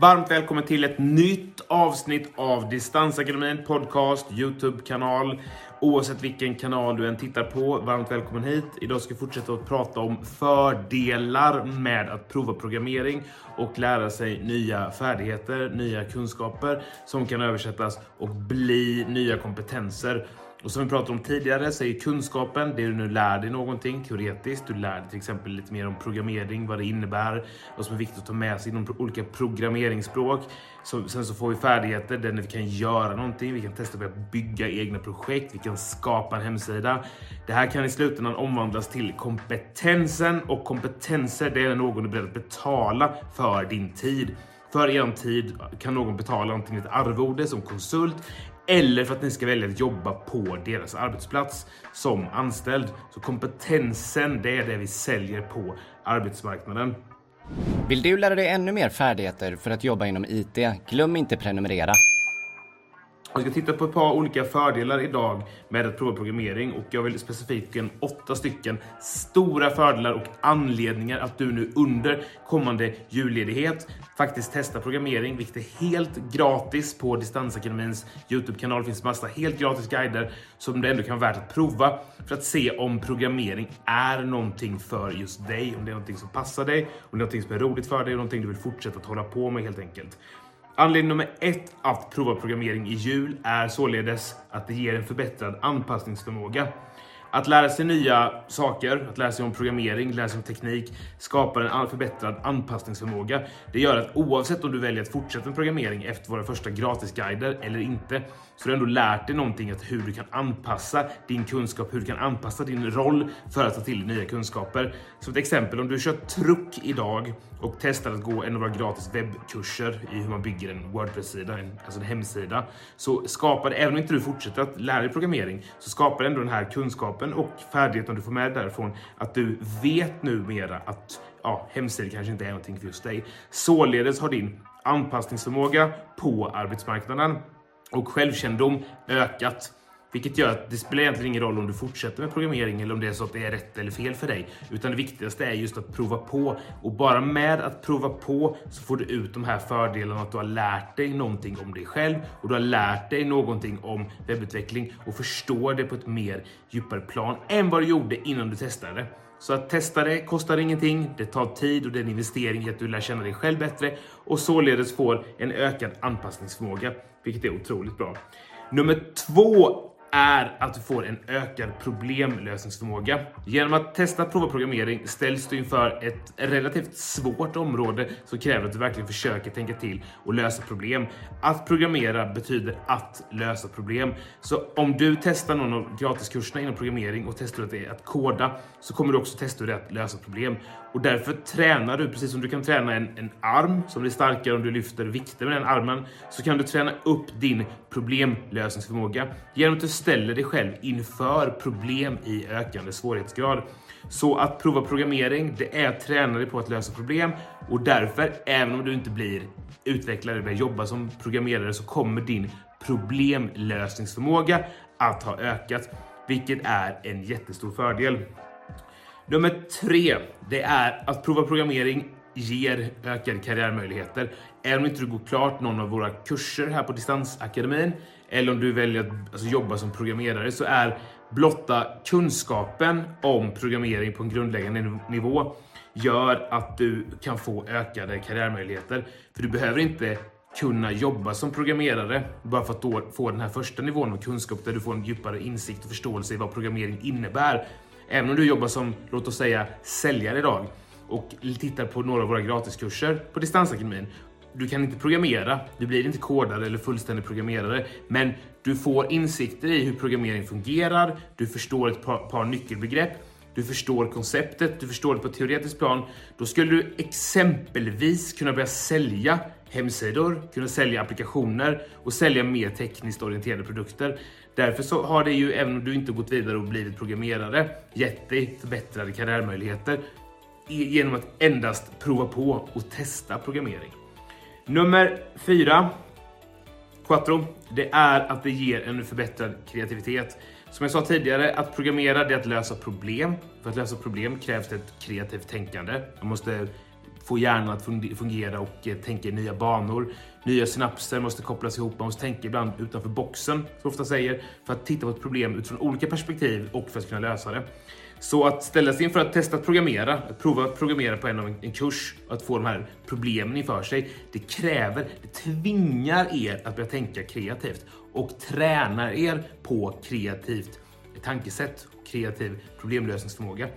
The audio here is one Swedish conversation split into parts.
Varmt välkommen till ett nytt avsnitt av Distansakademin podcast, Youtube-kanal. Oavsett vilken kanal du än tittar på, varmt välkommen hit. Idag ska vi fortsätta att prata om fördelar med att prova programmering och lära sig nya färdigheter, nya kunskaper som kan översättas och bli nya kompetenser. Och som vi pratade om tidigare så är kunskapen det du nu lär dig någonting teoretiskt. Du lär dig till exempel lite mer om programmering, vad det innebär, vad som är viktigt att ta med sig inom olika programmeringsspråk. Så, sen så får vi färdigheter där vi kan göra någonting. Vi kan testa att bygga egna projekt. Vi kan skapa en hemsida. Det här kan i slutändan omvandlas till kompetensen och kompetenser. Det är någon du är beredd att betala för din tid. För er tid kan någon betala antingen ett arvode som konsult eller för att ni ska välja att jobba på deras arbetsplats som anställd. Så kompetensen, det är det vi säljer på arbetsmarknaden. Vill du lära dig ännu mer färdigheter för att jobba inom IT? Glöm inte prenumerera. Jag ska titta på ett par olika fördelar idag med att prova programmering och jag vill specifikt ge åtta stycken stora fördelar och anledningar att du nu under kommande julledighet faktiskt testa programmering, vilket är helt gratis på Distansakademins Youtube-kanal. Det finns massa helt gratis guider som det ändå kan vara värt att prova för att se om programmering är någonting för just dig, om det är någonting som passar dig, om det är någonting som är roligt för dig och någonting du vill fortsätta att hålla på med helt enkelt. Anledning nummer ett att prova programmering i jul är således att det ger en förbättrad anpassningsförmåga. Att lära sig nya saker, att lära sig om programmering, lära sig om teknik, skapar en förbättrad anpassningsförmåga. Det gör att oavsett om du väljer att fortsätta med programmering efter våra första gratisguider eller inte, så har du ändå lärt dig någonting att hur du kan anpassa din kunskap, hur du kan anpassa din roll för att ta till dig nya kunskaper. Som ett exempel, om du kör truck idag och testar att gå en av våra gratis webbkurser i hur man bygger en Wordpress-sida, alltså en hemsida, så skapar det, även om inte du fortsätter att lära dig programmering, så skapar det ändå den här kunskapen och färdigheten du får med därifrån att du vet numera att ja, hemsidor kanske inte är någonting för just dig. Således har din anpassningsförmåga på arbetsmarknaden och självkännedom ökat. Vilket gör att det spelar egentligen ingen roll om du fortsätter med programmering eller om det är så att det är rätt eller fel för dig. Utan det viktigaste är just att prova på. Och bara med att prova på så får du ut de här fördelarna att du har lärt dig någonting om dig själv och du har lärt dig någonting om webbutveckling och förstår det på ett mer djupare plan än vad du gjorde innan du testade. Så att testa det kostar ingenting. Det tar tid och det är en investering i att du lär känna dig själv bättre och således får en ökad anpassningsförmåga, vilket är otroligt bra. Nummer två är att du får en ökad problemlösningsförmåga. Genom att testa prova programmering ställs du inför ett relativt svårt område som kräver att du verkligen försöker tänka till och lösa problem. Att programmera betyder att lösa problem. Så om du testar någon av gratiskurserna inom programmering och testar att, att koda så kommer du också testa hur det är att lösa problem. Och därför tränar du, precis som du kan träna en, en arm som blir starkare om du lyfter vikter med den armen, så kan du träna upp din problemlösningsförmåga genom att du ställer dig själv inför problem i ökande svårighetsgrad. Så att prova programmering, det är att träna dig på att lösa problem och därför, även om du inte blir utvecklare eller jobba som programmerare, så kommer din problemlösningsförmåga att ha ökat, vilket är en jättestor fördel. Nummer tre, det är att prova programmering ger ökade karriärmöjligheter. Även om inte du går klart någon av våra kurser här på Distansakademin eller om du väljer att alltså, jobba som programmerare så är blotta kunskapen om programmering på en grundläggande nivå gör att du kan få ökade karriärmöjligheter. För du behöver inte kunna jobba som programmerare bara för att då få den här första nivån av kunskap där du får en djupare insikt och förståelse i vad programmering innebär. Även om du jobbar som, låt oss säga, säljare idag och tittar på några av våra gratiskurser på Distansakademin. Du kan inte programmera, du blir inte kodare eller fullständig programmerare, men du får insikter i hur programmering fungerar, du förstår ett par, par nyckelbegrepp, du förstår konceptet, du förstår det på ett teoretiskt plan. Då skulle du exempelvis kunna börja sälja hemsidor, kunna sälja applikationer och sälja mer tekniskt orienterade produkter. Därför så har det ju, även om du inte gått vidare och blivit programmerare, gett dig förbättrade karriärmöjligheter genom att endast prova på och testa programmering. Nummer fyra, quattro, det är att det ger en förbättrad kreativitet. Som jag sa tidigare, att programmera det är att lösa problem. För att lösa problem krävs det ett kreativt tänkande. Man måste få hjärnan att fungera och eh, tänka i nya banor. Nya synapser måste kopplas ihop, man måste tänka ibland utanför boxen, som jag ofta säger, för att titta på ett problem utifrån olika perspektiv och för att kunna lösa det. Så att ställa sig inför att testa att programmera, att prova att programmera på en, en, en kurs, att få de här problemen inför sig, det kräver, det tvingar er att börja tänka kreativt och tränar er på kreativt tankesätt och kreativ problemlösningsförmåga.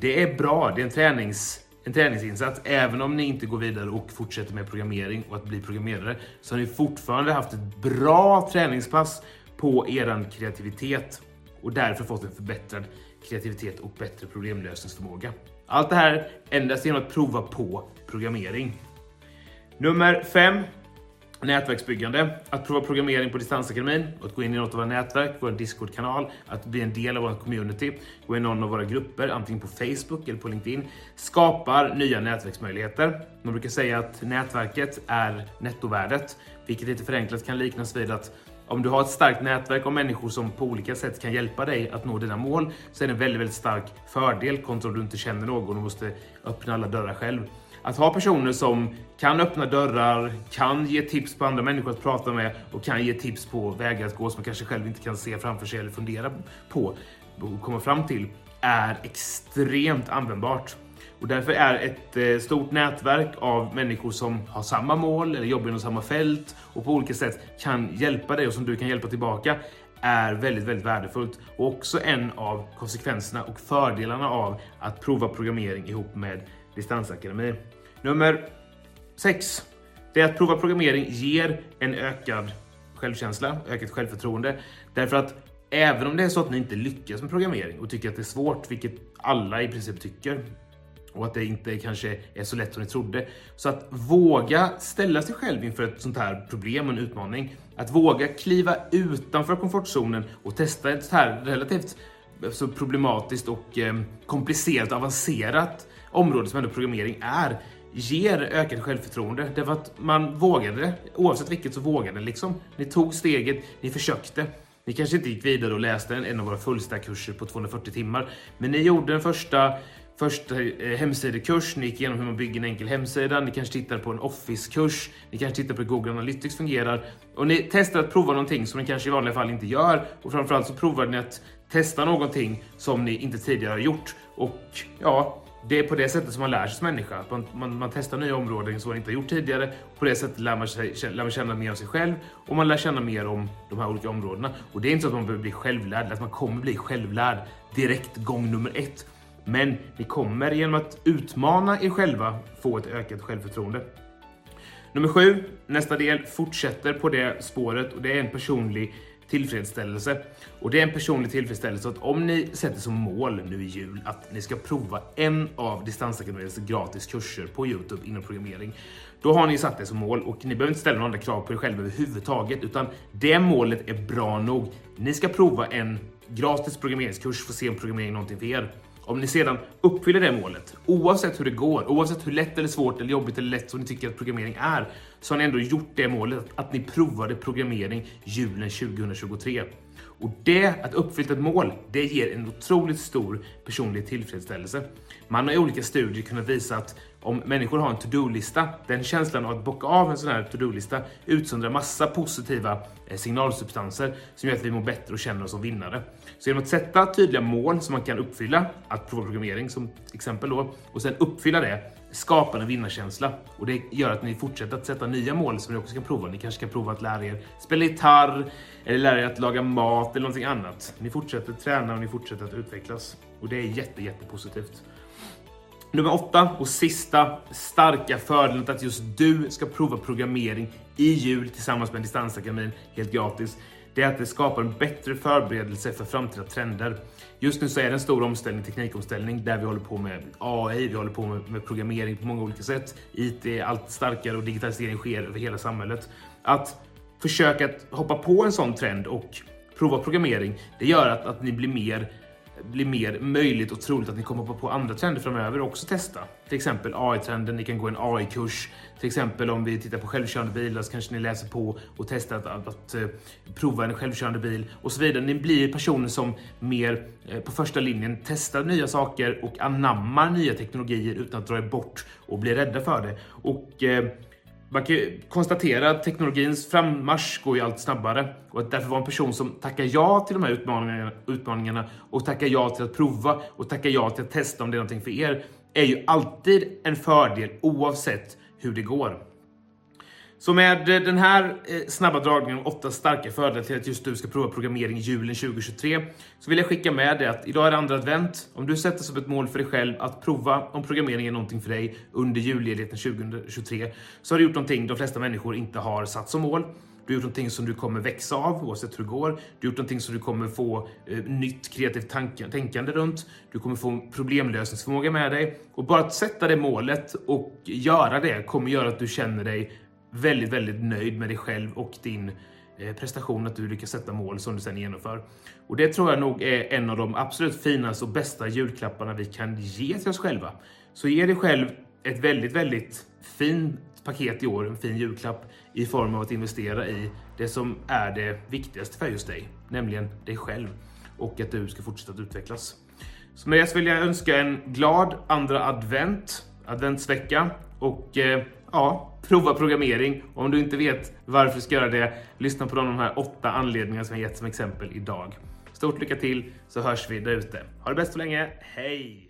Det är bra, det är en, tränings, en träningsinsats. Även om ni inte går vidare och fortsätter med programmering och att bli programmerare så har ni fortfarande haft ett bra träningspass på er kreativitet och därför fått en förbättrad kreativitet och bättre problemlösningsförmåga. Allt det här endast genom att prova på programmering. Nummer 5 Nätverksbyggande, att prova programmering på Distansakademin, att gå in i något av våra nätverk, vår Discord-kanal, att bli en del av vår community, gå in i någon av våra grupper, antingen på Facebook eller på LinkedIn, skapar nya nätverksmöjligheter. Man brukar säga att nätverket är nettovärdet, vilket lite förenklat kan liknas vid att om du har ett starkt nätverk av människor som på olika sätt kan hjälpa dig att nå dina mål så är det en väldigt, väldigt stark fördel kontra om du inte känner någon och måste öppna alla dörrar själv. Att ha personer som kan öppna dörrar, kan ge tips på andra människor att prata med och kan ge tips på vägar att gå som man kanske själv inte kan se framför sig eller fundera på och komma fram till är extremt användbart. Och därför är ett eh, stort nätverk av människor som har samma mål eller jobbar inom samma fält och på olika sätt kan hjälpa dig och som du kan hjälpa tillbaka är väldigt, väldigt värdefullt och också en av konsekvenserna och fördelarna av att prova programmering ihop med distansakademi. Nummer 6. Det är att prova programmering ger en ökad självkänsla, ökat självförtroende. Därför att även om det är så att ni inte lyckas med programmering och tycker att det är svårt, vilket alla i princip tycker, och att det inte kanske är så lätt som ni trodde. Så att våga ställa sig själv inför ett sånt här problem och en utmaning. Att våga kliva utanför komfortzonen och testa ett så här relativt så problematiskt och eh, komplicerat avancerat område som ändå programmering är ger ökat självförtroende därför att man vågade det. Oavsett vilket så vågade liksom. Ni tog steget, ni försökte. Ni kanske inte gick vidare och läste en, av våra fullstackkurser på 240 timmar, men ni gjorde den första första eh, hemsidekurs, ni gick igenom hur man bygger en enkel hemsida, ni kanske tittar på en Office-kurs, ni kanske tittar på hur Google Analytics fungerar och ni testar att prova någonting som ni kanske i vanliga fall inte gör och framförallt så provar ni att testa någonting som ni inte tidigare har gjort och ja, det är på det sättet som man lär sig som människa. Man, man, man testar nya områden som man inte har gjort tidigare. På det sättet lär man, sig, lär man känna mer om sig själv och man lär känna mer om de här olika områdena. Och det är inte så att man behöver bli självlärd, att man kommer bli självlärd direkt gång nummer ett. Men ni kommer genom att utmana er själva få ett ökat självförtroende. Nummer sju, nästa del, fortsätter på det spåret och det är en personlig tillfredsställelse. Och det är en personlig tillfredsställelse att om ni sätter som mål nu i jul att ni ska prova en av Distansakademins gratis kurser på Youtube inom programmering. Då har ni satt det som mål och ni behöver inte ställa några andra krav på er själva överhuvudtaget utan det målet är bra nog. Ni ska prova en gratis programmeringskurs för att se om programmering är någonting för er. Om ni sedan uppfyller det målet, oavsett hur det går, oavsett hur lätt eller svårt eller jobbigt eller lätt som ni tycker att programmering är, så har ni ändå gjort det målet att ni provade programmering julen 2023. Och det, att uppfylla ett mål, det ger en otroligt stor personlig tillfredsställelse. Man har i olika studier kunnat visa att om människor har en to-do-lista, den känslan av att bocka av en sån här to-do-lista utsöndrar massa positiva eh, signalsubstanser som gör att vi mår bättre och känner oss som vinnare. Så genom att sätta tydliga mål som man kan uppfylla, att prova programmering som exempel då, och sen uppfylla det, skapar en vinnarkänsla. Och det gör att ni fortsätter att sätta nya mål som ni också kan prova. Ni kanske kan prova att lära er spela gitarr, eller lära er att laga mat eller någonting annat. Ni fortsätter träna och ni fortsätter att utvecklas. Och det är jätte, jätte positivt. Nummer åtta och sista starka fördelen att just du ska prova programmering i jul tillsammans med Distansakademin helt gratis. Det är att det skapar en bättre förberedelse för framtida trender. Just nu så är det en stor omställning, teknikomställning, där vi håller på med AI, vi håller på med, med programmering på många olika sätt. IT är allt starkare och digitalisering sker över hela samhället. Att försöka att hoppa på en sån trend och prova programmering, det gör att, att ni blir mer blir mer möjligt och troligt att ni kommer på andra trender framöver och också testa. Till exempel AI-trenden, ni kan gå en AI-kurs. Till exempel om vi tittar på självkörande bilar så kanske ni läser på och testar att, att, att eh, prova en självkörande bil och så vidare. Ni blir personer som mer eh, på första linjen testar nya saker och anammar nya teknologier utan att dra er bort och bli rädda för det. Och eh, man kan ju konstatera att teknologins frammarsch går ju allt snabbare och att därför vara en person som tackar ja till de här utmaningarna, utmaningarna och tackar ja till att prova och tackar ja till att testa om det är någonting för er är ju alltid en fördel oavsett hur det går. Så med eh, den här eh, snabba dragningen om åtta starka fördelar till att just du ska prova programmering julen 2023 så vill jag skicka med dig att idag är det andra advent. Om du sätter som ett mål för dig själv att prova om programmering är någonting för dig under julledigheten 2023 så har du gjort någonting de flesta människor inte har satt som mål. Du har gjort någonting som du kommer växa av oavsett hur det går. Du har gjort någonting som du kommer få eh, nytt kreativt tänkande runt. Du kommer få problemlösningsförmåga med dig och bara att sätta det målet och göra det kommer göra att du känner dig väldigt, väldigt nöjd med dig själv och din eh, prestation, att du lyckas sätta mål som du sen genomför. Och det tror jag nog är en av de absolut finaste och bästa julklapparna vi kan ge till oss själva. Så ge dig själv ett väldigt, väldigt fint paket i år, en fin julklapp i form av att investera i det som är det viktigaste för just dig, nämligen dig själv och att du ska fortsätta att utvecklas. Så med det så vill jag önska en glad andra advent, adventsvecka och eh, ja, prova programmering. Och om du inte vet varför du ska göra det, lyssna på de här åtta anledningarna som jag gett som exempel idag. Stort lycka till så hörs vi där ute. Ha det bäst så länge. Hej!